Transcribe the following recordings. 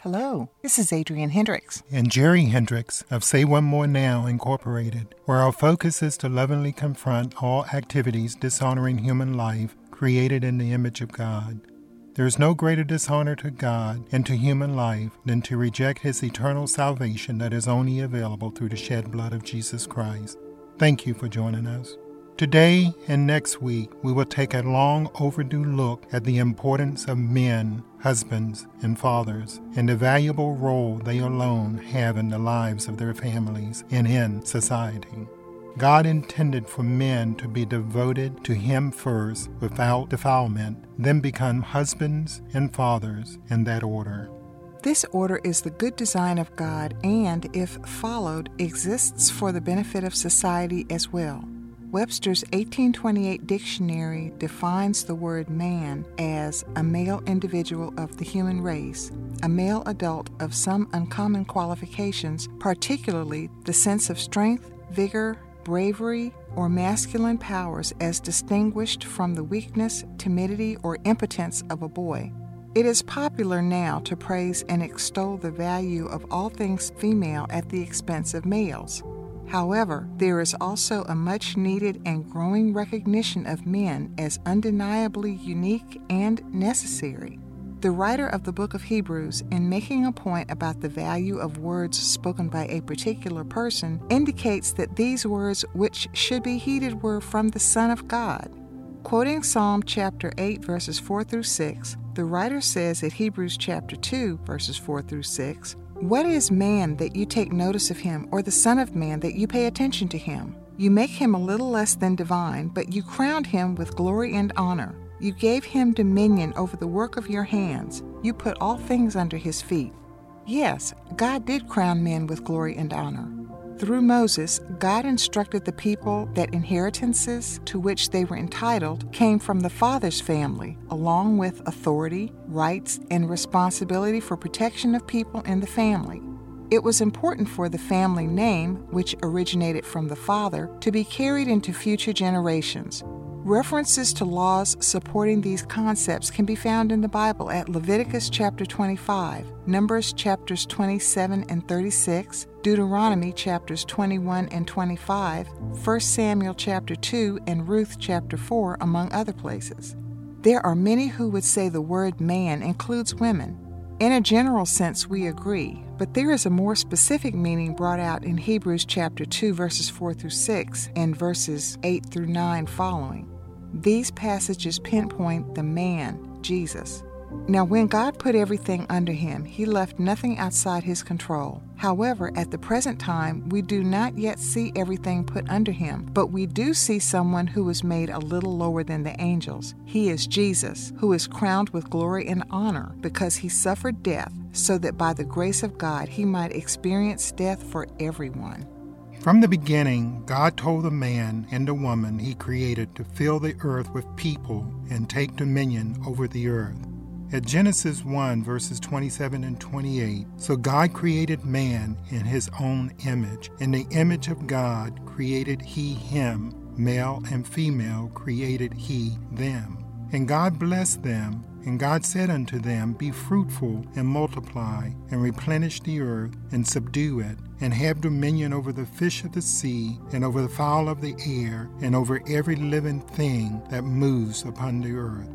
Hello, this is Adrienne Hendricks. And Jerry Hendricks of Save One More Now Incorporated, where our focus is to lovingly confront all activities dishonoring human life created in the image of God. There is no greater dishonor to God and to human life than to reject His eternal salvation that is only available through the shed blood of Jesus Christ. Thank you for joining us. Today and next week, we will take a long overdue look at the importance of men, husbands, and fathers, and the valuable role they alone have in the lives of their families and in society. God intended for men to be devoted to Him first without defilement, then become husbands and fathers in that order. This order is the good design of God and, if followed, exists for the benefit of society as well. Webster's 1828 dictionary defines the word man as a male individual of the human race, a male adult of some uncommon qualifications, particularly the sense of strength, vigor, bravery, or masculine powers as distinguished from the weakness, timidity, or impotence of a boy. It is popular now to praise and extol the value of all things female at the expense of males. However, there is also a much needed and growing recognition of men as undeniably unique and necessary. The writer of the book of Hebrews, in making a point about the value of words spoken by a particular person, indicates that these words which should be heeded were from the Son of God. Quoting Psalm chapter 8, verses 4 through 6, the writer says at Hebrews chapter 2, verses 4 through 6, what is man that you take notice of him, or the Son of Man that you pay attention to him? You make him a little less than divine, but you crowned him with glory and honor. You gave him dominion over the work of your hands. You put all things under his feet. Yes, God did crown men with glory and honor. Through Moses, God instructed the people that inheritances to which they were entitled came from the father's family, along with authority, rights, and responsibility for protection of people in the family. It was important for the family name, which originated from the father, to be carried into future generations. References to laws supporting these concepts can be found in the Bible at Leviticus chapter 25, Numbers chapters 27 and 36, Deuteronomy chapters 21 and 25, 1 Samuel chapter 2, and Ruth chapter 4, among other places. There are many who would say the word man includes women. In a general sense, we agree, but there is a more specific meaning brought out in Hebrews chapter 2, verses 4 through 6, and verses 8 through 9 following. These passages pinpoint the man, Jesus. Now, when God put everything under him, he left nothing outside his control. However, at the present time, we do not yet see everything put under him, but we do see someone who was made a little lower than the angels. He is Jesus, who is crowned with glory and honor because he suffered death, so that by the grace of God he might experience death for everyone. From the beginning, God told the man and the woman he created to fill the earth with people and take dominion over the earth. At Genesis 1, verses 27 and 28, so God created man in his own image. In the image of God created he him, male and female created he them. And God blessed them and God said unto them, Be fruitful and multiply, and replenish the earth, and subdue it, and have dominion over the fish of the sea, and over the fowl of the air, and over every living thing that moves upon the earth.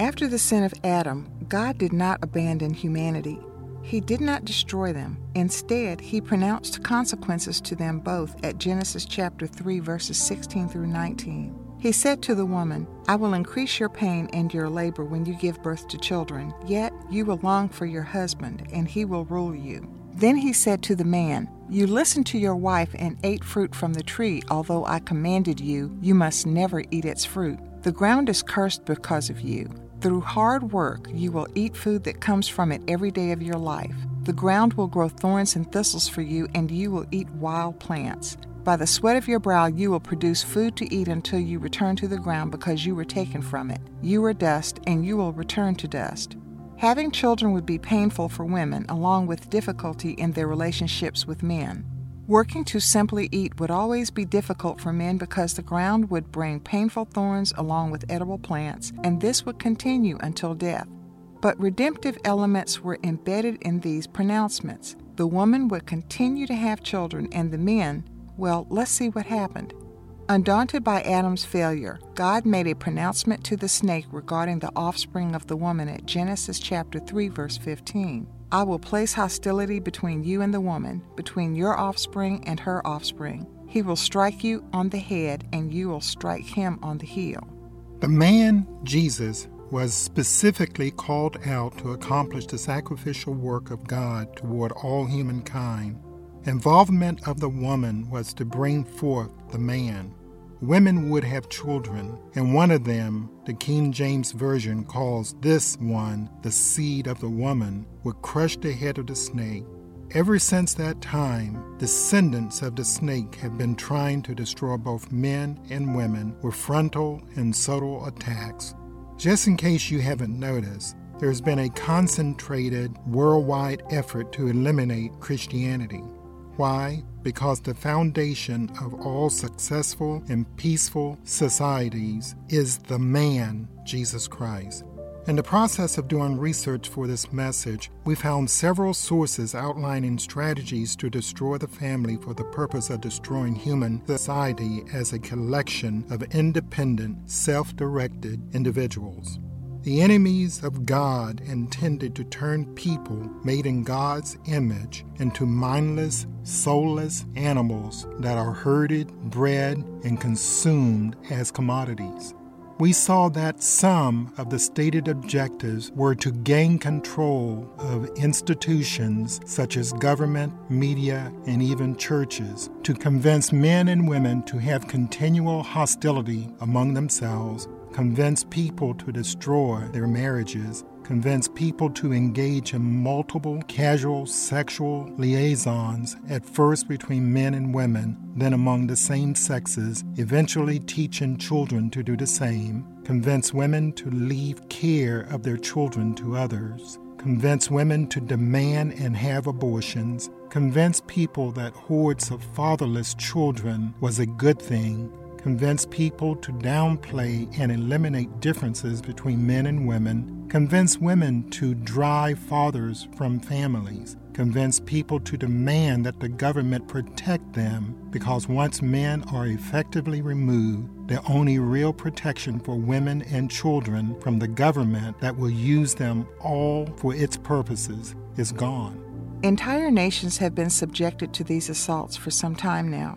After the sin of Adam, God did not abandon humanity. He did not destroy them. Instead, he pronounced consequences to them both at Genesis chapter 3 verses 16 through 19. He said to the woman, I will increase your pain and your labor when you give birth to children, yet you will long for your husband, and he will rule you. Then he said to the man, You listened to your wife and ate fruit from the tree, although I commanded you, you must never eat its fruit. The ground is cursed because of you. Through hard work, you will eat food that comes from it every day of your life. The ground will grow thorns and thistles for you, and you will eat wild plants. By the sweat of your brow you will produce food to eat until you return to the ground because you were taken from it. You are dust, and you will return to dust. Having children would be painful for women, along with difficulty in their relationships with men. Working to simply eat would always be difficult for men because the ground would bring painful thorns along with edible plants, and this would continue until death. But redemptive elements were embedded in these pronouncements. The woman would continue to have children, and the men, well, let's see what happened. Undaunted by Adam's failure, God made a pronouncement to the snake regarding the offspring of the woman at Genesis chapter 3 verse 15. I will place hostility between you and the woman, between your offspring and her offspring. He will strike you on the head, and you will strike him on the heel. The man, Jesus, was specifically called out to accomplish the sacrificial work of God toward all humankind. Involvement of the woman was to bring forth the man. Women would have children, and one of them, the King James Version calls this one the seed of the woman, would crush the head of the snake. Ever since that time, descendants of the snake have been trying to destroy both men and women with frontal and subtle attacks. Just in case you haven't noticed, there's been a concentrated worldwide effort to eliminate Christianity. Why? Because the foundation of all successful and peaceful societies is the man, Jesus Christ. In the process of doing research for this message, we found several sources outlining strategies to destroy the family for the purpose of destroying human society as a collection of independent, self directed individuals. The enemies of God intended to turn people made in God's image into mindless, soulless animals that are herded, bred, and consumed as commodities. We saw that some of the stated objectives were to gain control of institutions such as government, media, and even churches, to convince men and women to have continual hostility among themselves convince people to destroy their marriages, convince people to engage in multiple casual sexual liaisons, at first between men and women, then among the same sexes, eventually teaching children to do the same, convince women to leave care of their children to others, convince women to demand and have abortions, convince people that hordes of fatherless children was a good thing, convince people to downplay and eliminate differences between men and women, convince women to drive fathers from families, convince people to demand that the government protect them because once men are effectively removed, the only real protection for women and children from the government that will use them all for its purposes is gone. Entire nations have been subjected to these assaults for some time now.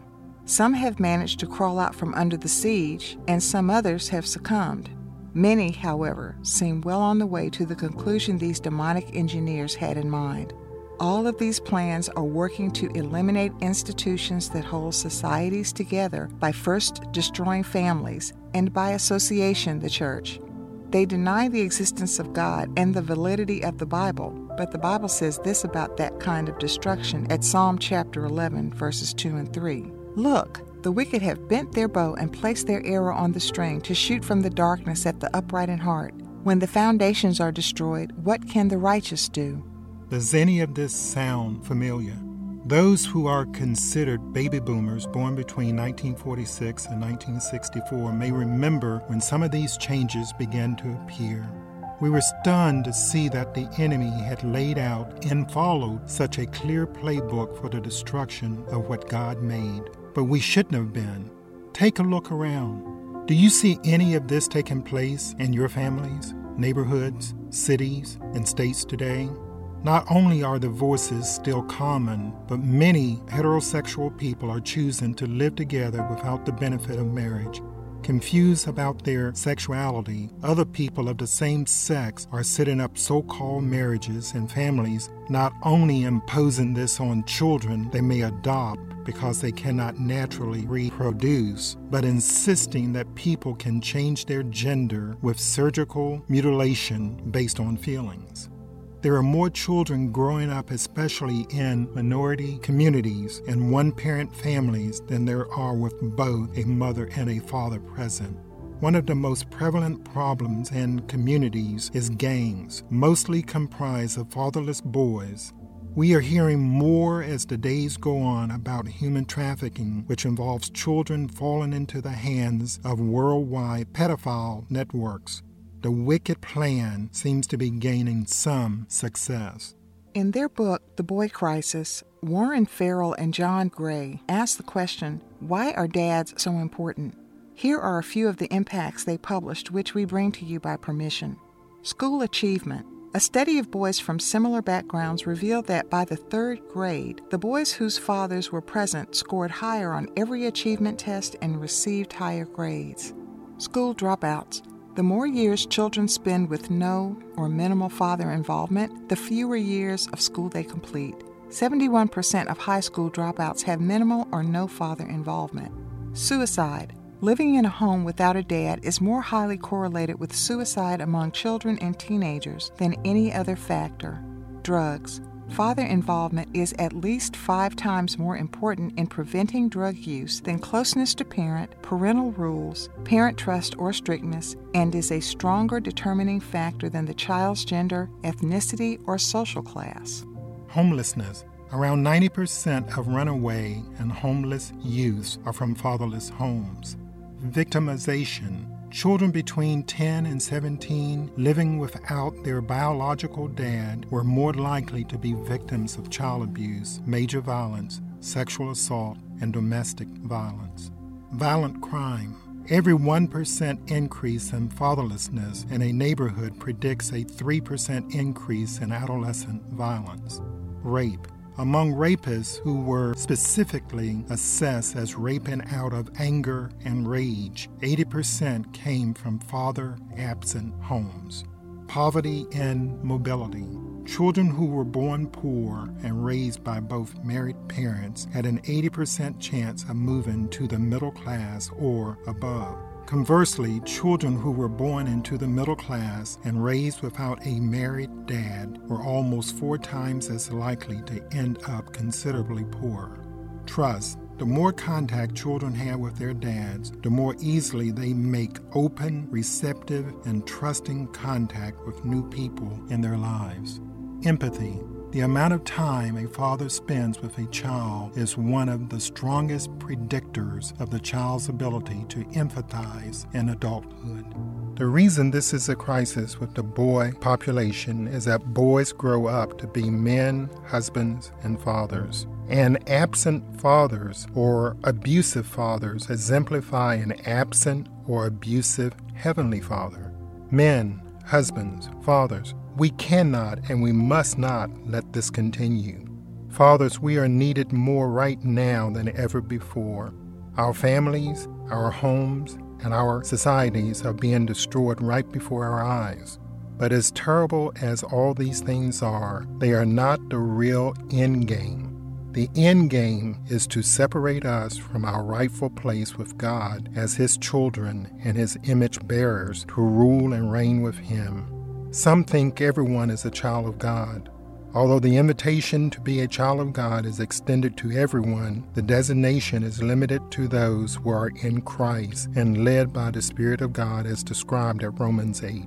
Some have managed to crawl out from under the siege, and some others have succumbed. Many, however, seem well on the way to the conclusion these demonic engineers had in mind. All of these plans are working to eliminate institutions that hold societies together by first destroying families and by association the church. They deny the existence of God and the validity of the Bible, but the Bible says this about that kind of destruction at Psalm chapter 11, verses 2 and 3. Look, the wicked have bent their bow and placed their arrow on the string to shoot from the darkness at the upright in heart. When the foundations are destroyed, what can the righteous do? Does any of this sound familiar? Those who are considered baby boomers born between 1946 and 1964 may remember when some of these changes began to appear. We were stunned to see that the enemy had laid out and followed such a clear playbook for the destruction of what God made but we shouldn't have been. Take a look around. Do you see any of this taking place in your families, neighborhoods, cities, and states today? Not only are divorces still common, but many heterosexual people are choosing to live together without the benefit of marriage. Confused about their sexuality, other people of the same sex are setting up so called marriages and families, not only imposing this on children they may adopt, because they cannot naturally reproduce, but insisting that people can change their gender with surgical mutilation based on feelings. There are more children growing up, especially in minority communities and one parent families, than there are with both a mother and a father present. One of the most prevalent problems in communities is gangs, mostly comprised of fatherless boys we are hearing more as the days go on about human trafficking, which involves children falling into the hands of worldwide pedophile networks. The wicked plan seems to be gaining some success. In their book, The Boy Crisis, Warren Farrell and John Gray ask the question why are dads so important? Here are a few of the impacts they published, which we bring to you by permission. School achievement. A study of boys from similar backgrounds revealed that by the third grade, the boys whose fathers were present scored higher on every achievement test and received higher grades. School dropouts. The more years children spend with no or minimal father involvement, the fewer years of school they complete. 71% of high school dropouts have minimal or no father involvement. Suicide. Living in a home without a dad is more highly correlated with suicide among children and teenagers than any other factor. Drugs. Father involvement is at least five times more important in preventing drug use than closeness to parent, parental rules, parent trust or strictness, and is a stronger determining factor than the child's gender, ethnicity, or social class. Homelessness. Around 90% of runaway and homeless youths are from fatherless homes victimization. Children between 10 and 17 living without their biological dad were more likely to be victims of child abuse, major violence, sexual assault, and domestic violence. Violent crime. Every 1% increase in fatherlessness in a neighborhood predicts a 3% increase in adolescent violence. Rape. Among rapists who were specifically assessed as raping out of anger and rage, 80% came from father absent homes. Poverty and mobility. Children who were born poor and raised by both married parents had an 80% chance of moving to the middle class or above. Conversely, children who were born into the middle class and raised without a married dad were almost four times as likely to end up considerably poorer. Trust. The more contact children have with their dads, the more easily they make open, receptive, and trusting contact with new people in their lives. Empathy. The amount of time a father spends with a child is one of the strongest predictors of the child's ability to empathize in adulthood. The reason this is a crisis with the boy population is that boys grow up to be men, husbands, and fathers. And absent fathers or abusive fathers exemplify an absent or abusive heavenly father. Men, husbands, fathers we cannot and we must not let this continue. Fathers, we are needed more right now than ever before. Our families, our homes, and our societies are being destroyed right before our eyes. But as terrible as all these things are, they are not the real end game. The end game is to separate us from our rightful place with God as His children and His image bearers to rule and reign with Him. Some think everyone is a child of God. Although the invitation to be a child of God is extended to everyone, the designation is limited to those who are in Christ and led by the Spirit of God as described at Romans 8.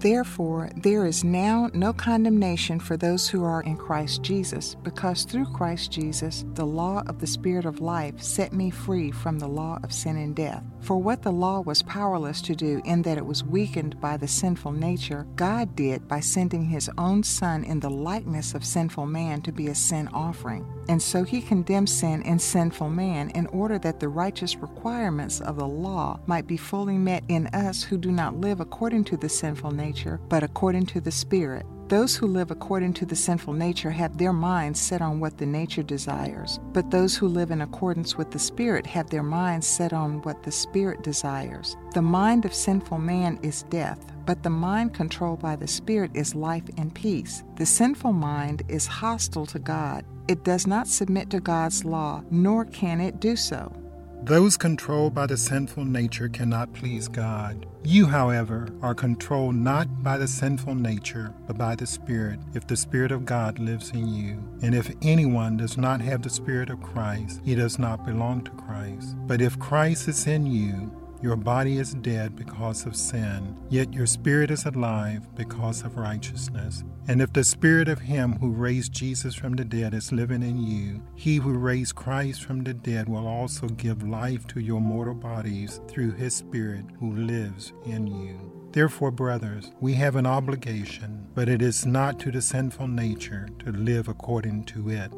Therefore, there is now no condemnation for those who are in Christ Jesus, because through Christ Jesus, the law of the Spirit of life set me free from the law of sin and death. For what the law was powerless to do, in that it was weakened by the sinful nature, God did by sending His own Son in the likeness of sinful man to be a sin offering. And so He condemned sin in sinful man in order that the righteous requirements of the law might be fully met in us who do not live according to the sinful nature, but according to the Spirit. Those who live according to the sinful nature have their minds set on what the nature desires, but those who live in accordance with the Spirit have their minds set on what the Spirit desires. The mind of sinful man is death, but the mind controlled by the Spirit is life and peace. The sinful mind is hostile to God. It does not submit to God's law, nor can it do so. Those controlled by the sinful nature cannot please God. You, however, are controlled not by the sinful nature, but by the Spirit, if the Spirit of God lives in you. And if anyone does not have the Spirit of Christ, he does not belong to Christ. But if Christ is in you, your body is dead because of sin, yet your spirit is alive because of righteousness. And if the spirit of him who raised Jesus from the dead is living in you, he who raised Christ from the dead will also give life to your mortal bodies through his spirit who lives in you. Therefore, brothers, we have an obligation, but it is not to the sinful nature to live according to it.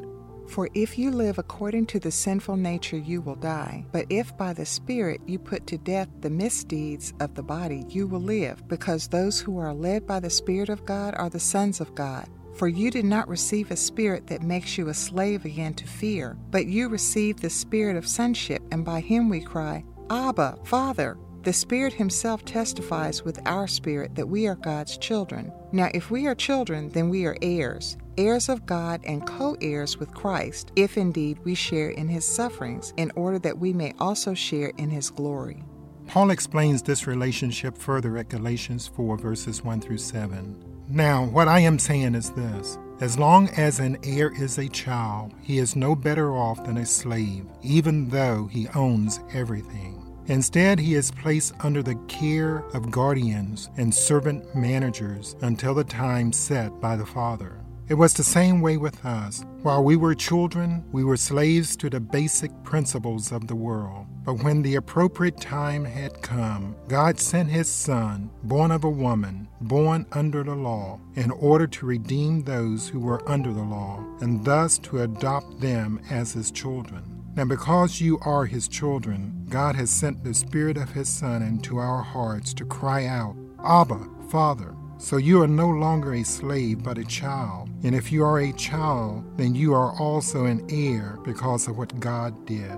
For if you live according to the sinful nature, you will die. But if by the Spirit you put to death the misdeeds of the body, you will live, because those who are led by the Spirit of God are the sons of God. For you did not receive a spirit that makes you a slave again to fear, but you received the spirit of sonship, and by him we cry, Abba, Father. The Spirit Himself testifies with our spirit that we are God's children. Now, if we are children, then we are heirs, heirs of God and co heirs with Christ, if indeed we share in His sufferings, in order that we may also share in His glory. Paul explains this relationship further at Galatians 4, verses 1 through 7. Now, what I am saying is this. As long as an heir is a child, he is no better off than a slave, even though he owns everything. Instead, he is placed under the care of guardians and servant managers until the time set by the Father. It was the same way with us. While we were children, we were slaves to the basic principles of the world. But when the appropriate time had come, God sent His Son, born of a woman, born under the law, in order to redeem those who were under the law, and thus to adopt them as His children. Now, because you are his children, God has sent the Spirit of his Son into our hearts to cry out, Abba, Father. So you are no longer a slave, but a child. And if you are a child, then you are also an heir because of what God did.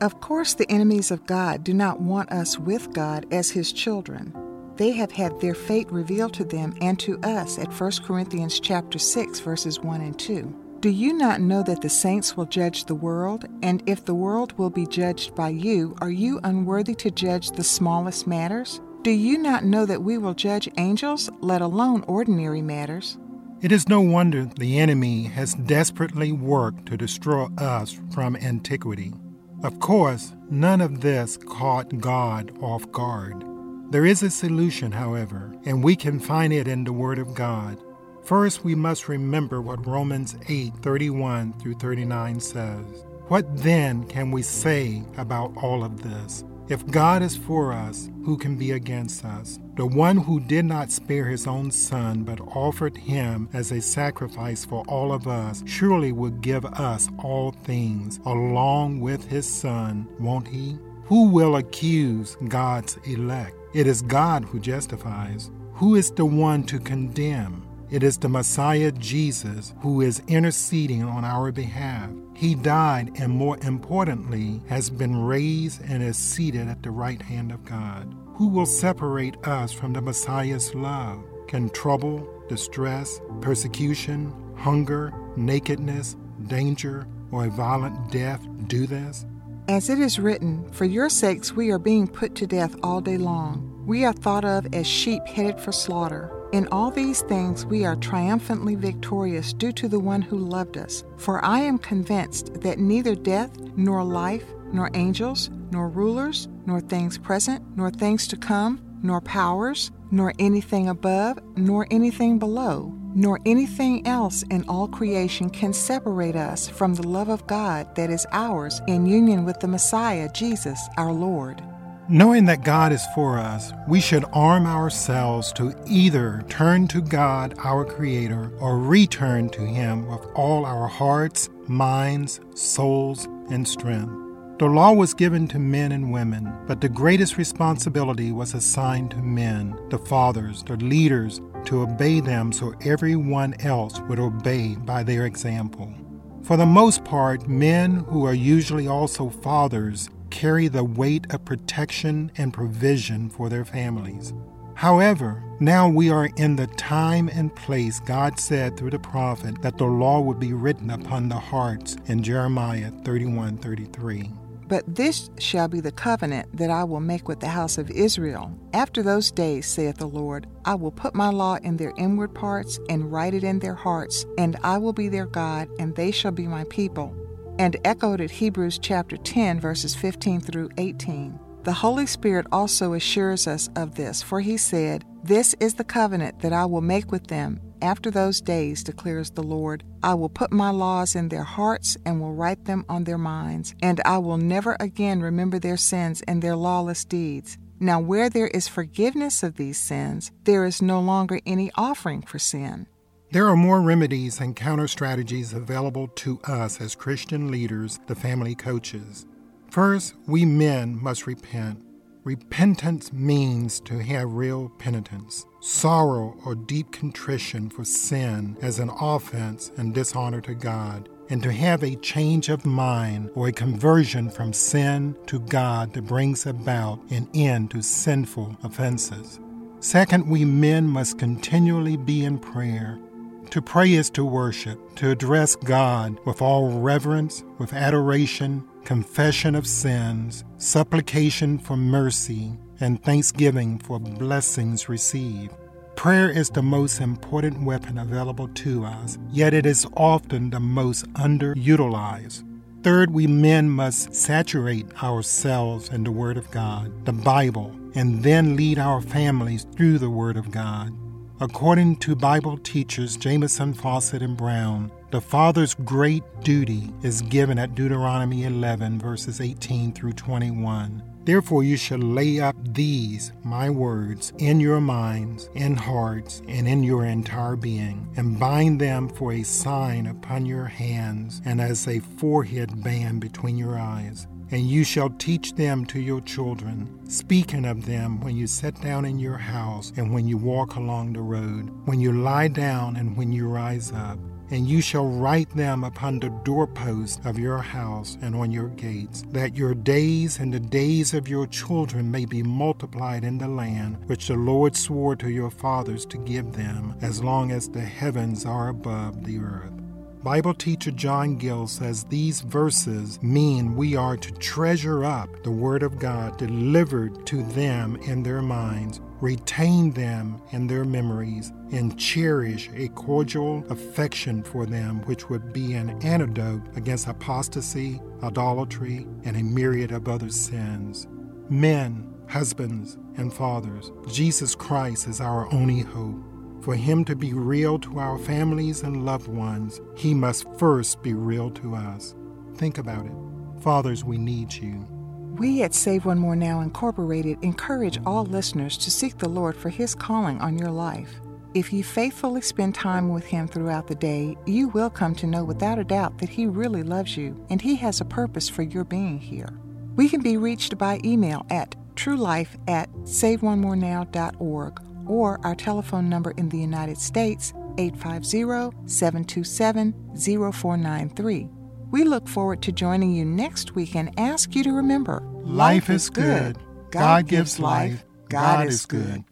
Of course, the enemies of God do not want us with God as his children. They have had their fate revealed to them and to us at 1 Corinthians chapter 6 verses 1 and 2. Do you not know that the saints will judge the world? And if the world will be judged by you, are you unworthy to judge the smallest matters? Do you not know that we will judge angels, let alone ordinary matters? It is no wonder the enemy has desperately worked to destroy us from antiquity. Of course, none of this caught God off guard. There is a solution, however, and we can find it in the Word of God. First, we must remember what Romans 8 31 through 39 says. What then can we say about all of this? If God is for us, who can be against us? The one who did not spare his own son, but offered him as a sacrifice for all of us, surely will give us all things along with his son, won't he? Who will accuse God's elect? It is God who justifies. Who is the one to condemn? It is the Messiah Jesus who is interceding on our behalf. He died and, more importantly, has been raised and is seated at the right hand of God. Who will separate us from the Messiah's love? Can trouble, distress, persecution, hunger, nakedness, danger, or a violent death do this? As it is written, For your sakes we are being put to death all day long. We are thought of as sheep headed for slaughter. In all these things, we are triumphantly victorious due to the one who loved us. For I am convinced that neither death, nor life, nor angels, nor rulers, nor things present, nor things to come, nor powers, nor anything above, nor anything below, nor anything else in all creation can separate us from the love of God that is ours in union with the Messiah, Jesus, our Lord. Knowing that God is for us, we should arm ourselves to either turn to God, our Creator, or return to Him with all our hearts, minds, souls, and strength. The law was given to men and women, but the greatest responsibility was assigned to men, the fathers, the leaders, to obey them so everyone else would obey by their example. For the most part, men who are usually also fathers carry the weight of protection and provision for their families. However, now we are in the time and place God said through the prophet that the law would be written upon the hearts in Jeremiah 31 33. But this shall be the covenant that I will make with the house of Israel. After those days, saith the Lord, I will put my law in their inward parts and write it in their hearts, and I will be their God, and they shall be my people and echoed at Hebrews chapter 10, verses 15 through 18. The Holy Spirit also assures us of this, for he said, This is the covenant that I will make with them after those days, declares the Lord. I will put my laws in their hearts and will write them on their minds, and I will never again remember their sins and their lawless deeds. Now, where there is forgiveness of these sins, there is no longer any offering for sin. There are more remedies and counter strategies available to us as Christian leaders, the family coaches. First, we men must repent. Repentance means to have real penitence, sorrow or deep contrition for sin as an offense and dishonor to God, and to have a change of mind or a conversion from sin to God that brings about an end to sinful offenses. Second, we men must continually be in prayer to pray is to worship, to address God with all reverence, with adoration, confession of sins, supplication for mercy, and thanksgiving for blessings received. Prayer is the most important weapon available to us, yet it is often the most underutilized. Third, we men must saturate ourselves in the Word of God, the Bible, and then lead our families through the Word of God. According to Bible teachers Jamieson, Fausset, and Brown, the father's great duty is given at Deuteronomy 11, verses 18 through 21. Therefore, you shall lay up these, my words, in your minds and hearts and in your entire being, and bind them for a sign upon your hands and as a forehead band between your eyes and you shall teach them to your children, speaking of them when you sit down in your house and when you walk along the road, when you lie down and when you rise up. And you shall write them upon the doorposts of your house and on your gates, that your days and the days of your children may be multiplied in the land which the Lord swore to your fathers to give them, as long as the heavens are above the earth. Bible teacher John Gill says these verses mean we are to treasure up the Word of God delivered to them in their minds, retain them in their memories, and cherish a cordial affection for them, which would be an antidote against apostasy, idolatry, and a myriad of other sins. Men, husbands, and fathers, Jesus Christ is our only hope. For him to be real to our families and loved ones, he must first be real to us. Think about it. Fathers, we need you. We at Save One More Now Incorporated encourage all listeners to seek the Lord for his calling on your life. If you faithfully spend time with him throughout the day, you will come to know without a doubt that he really loves you and he has a purpose for your being here. We can be reached by email at truelife at saveonemorenow.org or our telephone number in the United States, 850 727 0493. We look forward to joining you next week and ask you to remember life, is good. God, gives life. God is good.